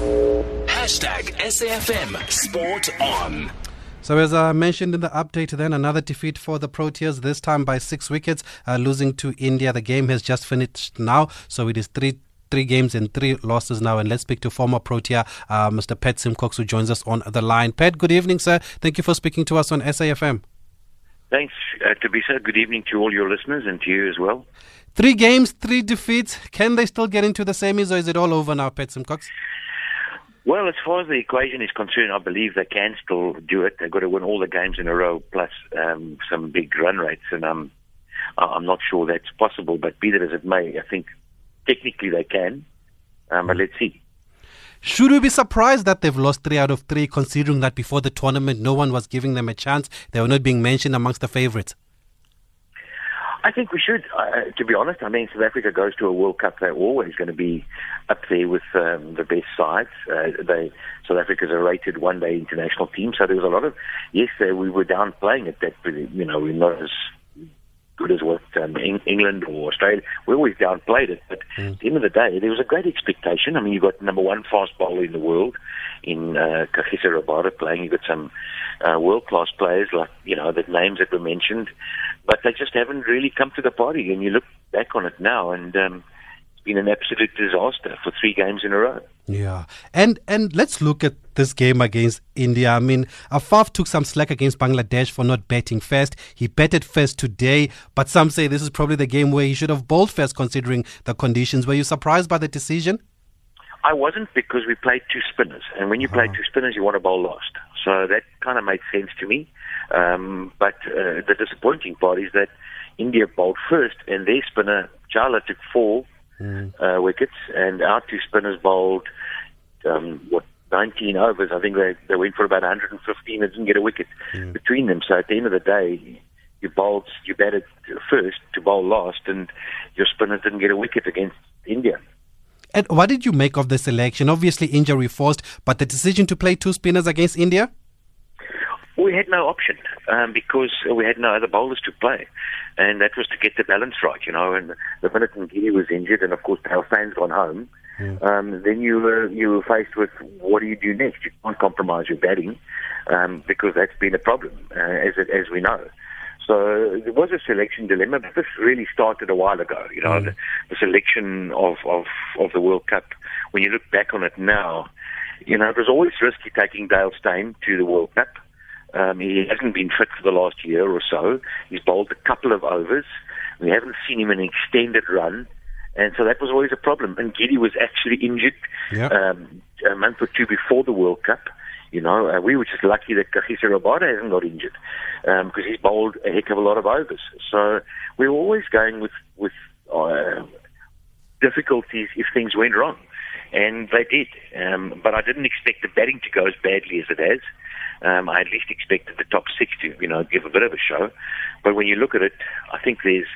Hashtag SAFM Sport On. So, as I mentioned in the update, then another defeat for the Proteas, this time by six wickets, uh, losing to India. The game has just finished now, so it is three three games and three losses now. And let's speak to former Protea, uh, Mr. Pat Simcox, who joins us on the line. Pat, good evening, sir. Thank you for speaking to us on SAFM. Thanks, uh, Thabiso. Good evening to all your listeners and to you as well. Three games, three defeats. Can they still get into the semis, or is it all over now, Pat Simcox? Well, as far as the equation is concerned, I believe they can still do it. They've got to win all the games in a row, plus um, some big run rates, and um, I'm not sure that's possible. But be that as it may, I think technically they can. Um, but let's see. Should we be surprised that they've lost three out of three, considering that before the tournament no one was giving them a chance? They were not being mentioned amongst the favourites. I think we should. Uh, to be honest, I mean, South Africa goes to a World Cup. They're always going to be up there with um, the best sides. Uh, they South Africa's a rated one-day international team, so there was a lot of yes, uh, we were downplaying it. That you know we're not as good as what um, England or Australia. We always downplayed it, but mm. at the end of the day, there was a great expectation. I mean, you've got number one fast bowler in the world in uh, Kagiso Rabada playing. You've got some uh, world-class players like you know the names that were mentioned but they just haven't really come to the party. And you look back on it now, and um, it's been an absolute disaster for three games in a row. Yeah, and and let's look at this game against India. I mean, Afaf took some slack against Bangladesh for not batting first. He batted first today, but some say this is probably the game where he should have bowled first, considering the conditions. Were you surprised by the decision? I wasn't because we played two spinners, and when you play uh-huh. two spinners, you want to bowl last. So that kind of made sense to me. Um, but uh, the disappointing part is that India bowled first, and their spinner Chahal took four mm. uh, wickets, and our two spinners bowled um, what 19 overs. I think they they went for about 115 and didn't get a wicket mm. between them. So at the end of the day, you bowled, you batted first to bowl last, and your spinners didn't get a wicket against India. And what did you make of the selection? Obviously injury forced, but the decision to play two spinners against India? We had no option um, because we had no other bowlers to play, and that was to get the balance right, you know. And the minute Ngidi was injured, and of course Dale Steyn's gone home, mm. um, then you were you were faced with what do you do next? You can't compromise your batting um, because that's been a problem, uh, as it, as we know. So there was a selection dilemma, but this really started a while ago. You know, mm. the, the selection of, of of the World Cup. When you look back on it now, you know it was always risky taking Dale Steyn to the World Cup. Um, he hasn't been fit for the last year or so. He's bowled a couple of overs. We haven't seen him in an extended run. And so that was always a problem. And Ngidi was actually injured yep. um, a month or two before the World Cup. You know, uh, we were just lucky that Kagiso Rabada hasn't got injured because um, he's bowled a heck of a lot of overs. So we were always going with with uh, difficulties if things went wrong, and they did. Um, but I didn't expect the batting to go as badly as it has. Um, I at least expected the top six to, you know, give a bit of a show. But when you look at it, I think there's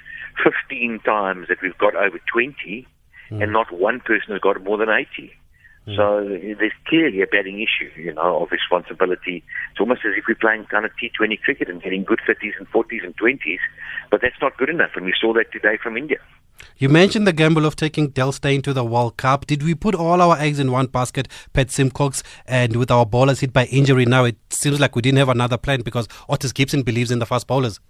15 times that we've got over 20, mm. and not one person has got more than 80. Mm. So there's clearly a batting issue, you know, of responsibility. It's almost as if we're playing kind of T20 cricket and getting good 50s and 40s and 20s, but that's not good enough, and we saw that today from India. You mentioned the gamble of taking Dale Steyn to the World Cup. Did we put all our eggs in one basket, Pat Simcox, and with our bowlers hit by injury now, it seems like we didn't have another plan because Otis Gibson believes in the fast bowlers?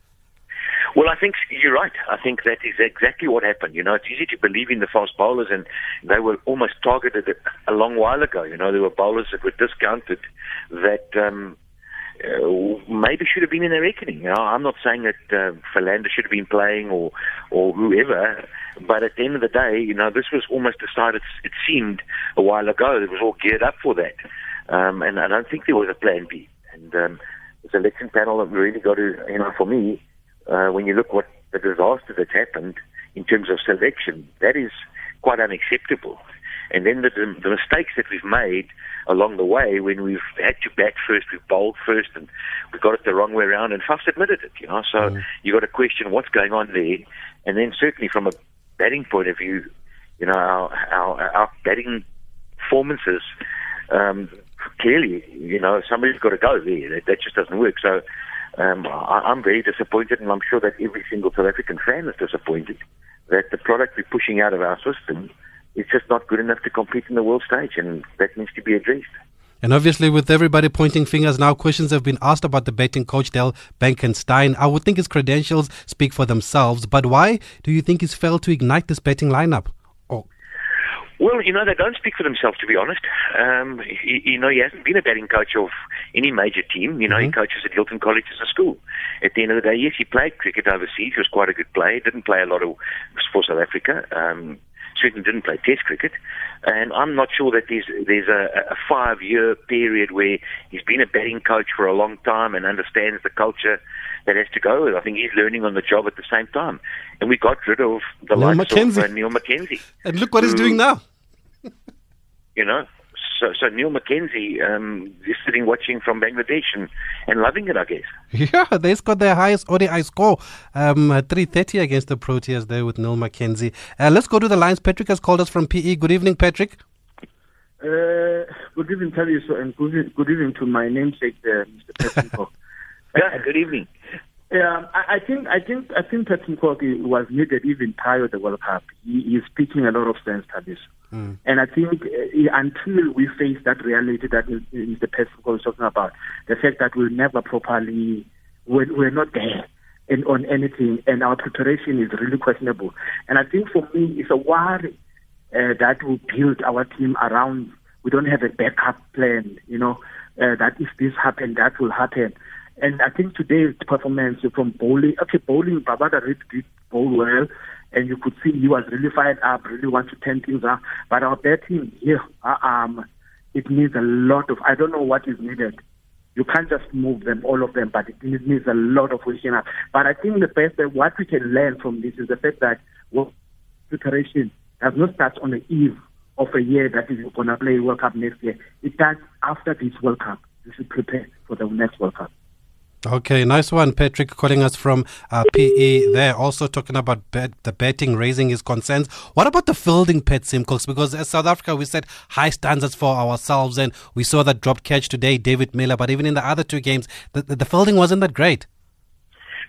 Well, I think you're right. I think that is exactly what happened. You know, it's easy to believe in the fast bowlers, and they were almost targeted a long while ago. You know, there were bowlers that were discounted that um, uh, maybe should have been in their reckoning. You know, I'm not saying that uh, Philander should have been playing or or whoever, but at the end of the day, you know, this was almost decided. It seemed a while ago. It was all geared up for that, um, and I don't think there was a plan B. And um, the selection panel that really got to, you know, for me uh, when you look what the disaster that's happened in terms of selection, that is quite unacceptable. And then the, the mistakes that we've made along the way when we've had to bat first, we've bowled first, and we got it the wrong way around, and Faf's admitted it, you know. So mm. you've got to question what's going on there. And then certainly from a batting point of view, you know, our, our, our batting performances, um, clearly, you know, somebody's got to go there. That, that just doesn't work. So um, I, I'm very disappointed, and I'm sure that every single South African fan is disappointed that the product we're pushing out of our system is just not good enough to compete in the world stage, and that needs to be addressed. And obviously, with everybody pointing fingers now, questions have been asked about the betting coach Dale Benkenstein. I would think his credentials speak for themselves, but why do you think he's failed to ignite this betting lineup? Well, you know, they don't speak for themselves, to be honest. Um, you, you, know, he hasn't been a batting coach of any major team. You know, mm-hmm. he coaches at Hilton College as a school. At the end of the day, yes, he played cricket overseas. He was quite a good player. He Didn't play a lot of for South Africa. Um, certainly didn't play Test cricket, and I'm not sure that there's there's a, a five year period where he's been a batting coach for a long time and understands the culture that has to go with. I think he's learning on the job at the same time, and we got rid of the Neil likes McKenzie. of uh, Neil McKenzie. And look what who, he's doing now. You know, so, so Neil McKenzie um, is sitting watching from Bangladesh and, and loving it, I guess. Yeah, they scored their highest ODI score, um, 330 against the Proteas there with Neil McKenzie. Uh, let's go to the lines. Patrick has called us from PE. Good evening, Patrick. Uh, good evening, Thabiso, and good, good evening to my namesake, uh, Mr. Patrick. yeah, good evening. Yeah, I, I think I think I think Patrick was needed even prior to the World Cup. He, he's speaking a lot of sense, Thabiso. Mm. And I think uh, until we face that reality that Mr. Pesco was talking about, the fact that we'll never properly, we're, we're not there in, on anything, and our preparation is really questionable. And I think for me, it's a worry uh, that we build our team around. We don't have a backup plan, you know, uh, that if this happens, that will happen. And I think today's performance from bowling, okay, bowling, Rabada did bowl well, and you could see he was really fired up, really want to turn things up. But our betting here, uh, um, it needs a lot of. I don't know what is needed. You can't just move them, all of them, but it needs a lot of waking up. But I think the best that what we can learn from this is the fact that well, preparation does not start on the eve of a year that is going to play World Cup next year. It starts after this World Cup. You should prepare for the next World Cup. Okay, nice one, Patrick, calling us from uh, PE there. Also talking about bet, the betting, raising his concerns. What about the fielding, Pat Simcox? Because as South Africa, we set high standards for ourselves, and we saw that drop catch today, David Miller. But even in the other two games, the, the, the fielding wasn't that great.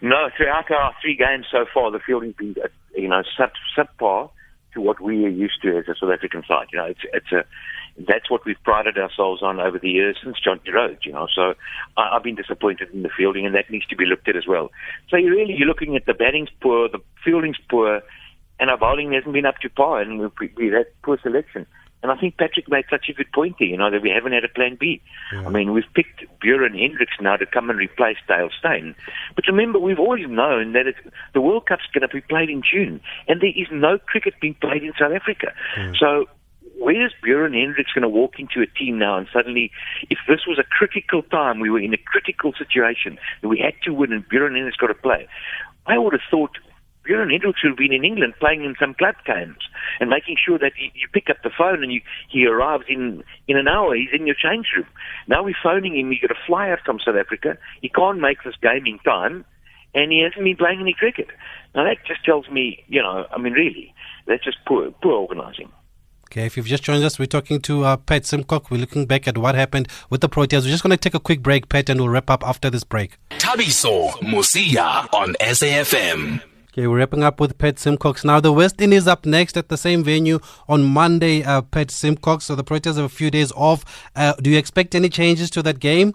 No, throughout our three games so far, the fielding's been, uh, you know, sub subpar to what we are used to as a South African side. You know, it's it's a that's what we've prided ourselves on over the years since Jonty Rhodes, you know. So I, I've been disappointed in the fielding, and that needs to be looked at as well. So you really you're looking at the batting's poor, the fielding's poor, and our bowling hasn't been up to par, and we've, we've had poor selection. And I think Patrick made such a good point there, you know, that we haven't had a plan B. Yeah. I mean, we've picked Beuran Hendricks now to come and replace Dale Steyn. But remember, we've always known that the World Cup's going to be played in June, and there is no cricket being played in South Africa. Yeah. So where is Beuran Hendricks going to walk into a team now and suddenly, if this was a critical time, we were in a critical situation, that we had to win and Beuran Hendricks got to play, I would have thought Beuran Hendricks would have been in England playing in some club games and making sure that you, you pick up the phone and you, he arrives in, in an hour, he's in your change room. Now we're phoning him, we got to fly out from South Africa, he can't make this game in time, and he hasn't been playing any cricket. Now that just tells me, you know, I mean really, that's just poor, poor organising. Okay, if you've just joined us, we're talking to uh, Pat Simcox. We're looking back at what happened with the Proteas. We're just going to take a quick break, Pat, and we'll wrap up after this break. Thabiso Mosia on SAFM. Okay, we're wrapping up with Pat Simcox. Now, the West Indies up next at the same venue on Monday, uh, Pat Simcox. So the Proteas have a few days off. Uh, do you expect any changes to that game?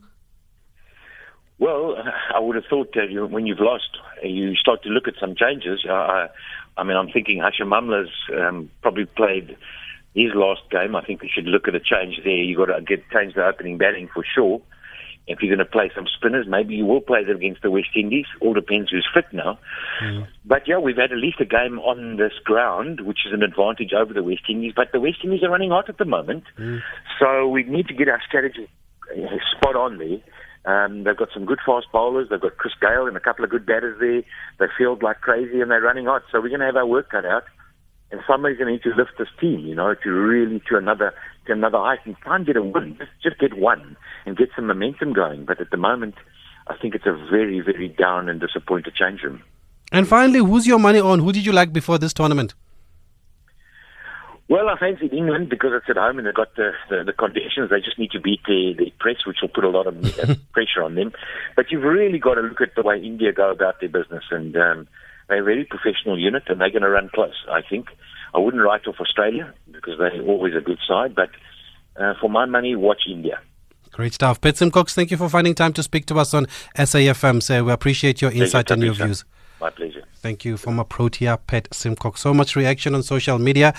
Well, I would have thought that you, when you've lost, you start to look at some changes. I, I mean, I'm thinking Hashim Amla's um, probably played his last game. I think we should look at a change there. You've got to get change the opening batting for sure. If you're going to play some spinners, maybe you will play them against the West Indies. All depends who's fit now. Mm. But yeah, we've had at least a game on this ground, which is an advantage over the West Indies. But the West Indies are running hot at the moment, mm. so we need to get our strategy uh, spot on there. Um, they've got some good fast bowlers. They've got Chris Gayle and a couple of good batters there. They field like crazy and they're running hot. So we're going to have our work cut out and somebody's going to need to lift this team, you know, to really to another to another height and try and get a win. Just, just get one and get some momentum going. But at the moment, I think it's a very very down and disappointed change room. And finally, who's your money on? Who did you like before this tournament? Well, I fancied England because it's at home and they've got the, the, the conditions. They just need to beat the, the press, which will put a lot of pressure on them. But you've really got to look at the way India go about their business. And um, they're a very professional unit and they're going to run close, I think. I wouldn't write off Australia. because they're always a good side. But uh, for my money, watch India. Great stuff. Pet Cox, thank you for finding time to speak to us on SAFM. So we appreciate your insight Pleasure, and your views. My pleasure. Thank you, former Protea Pat Simcox. So much reaction on social media.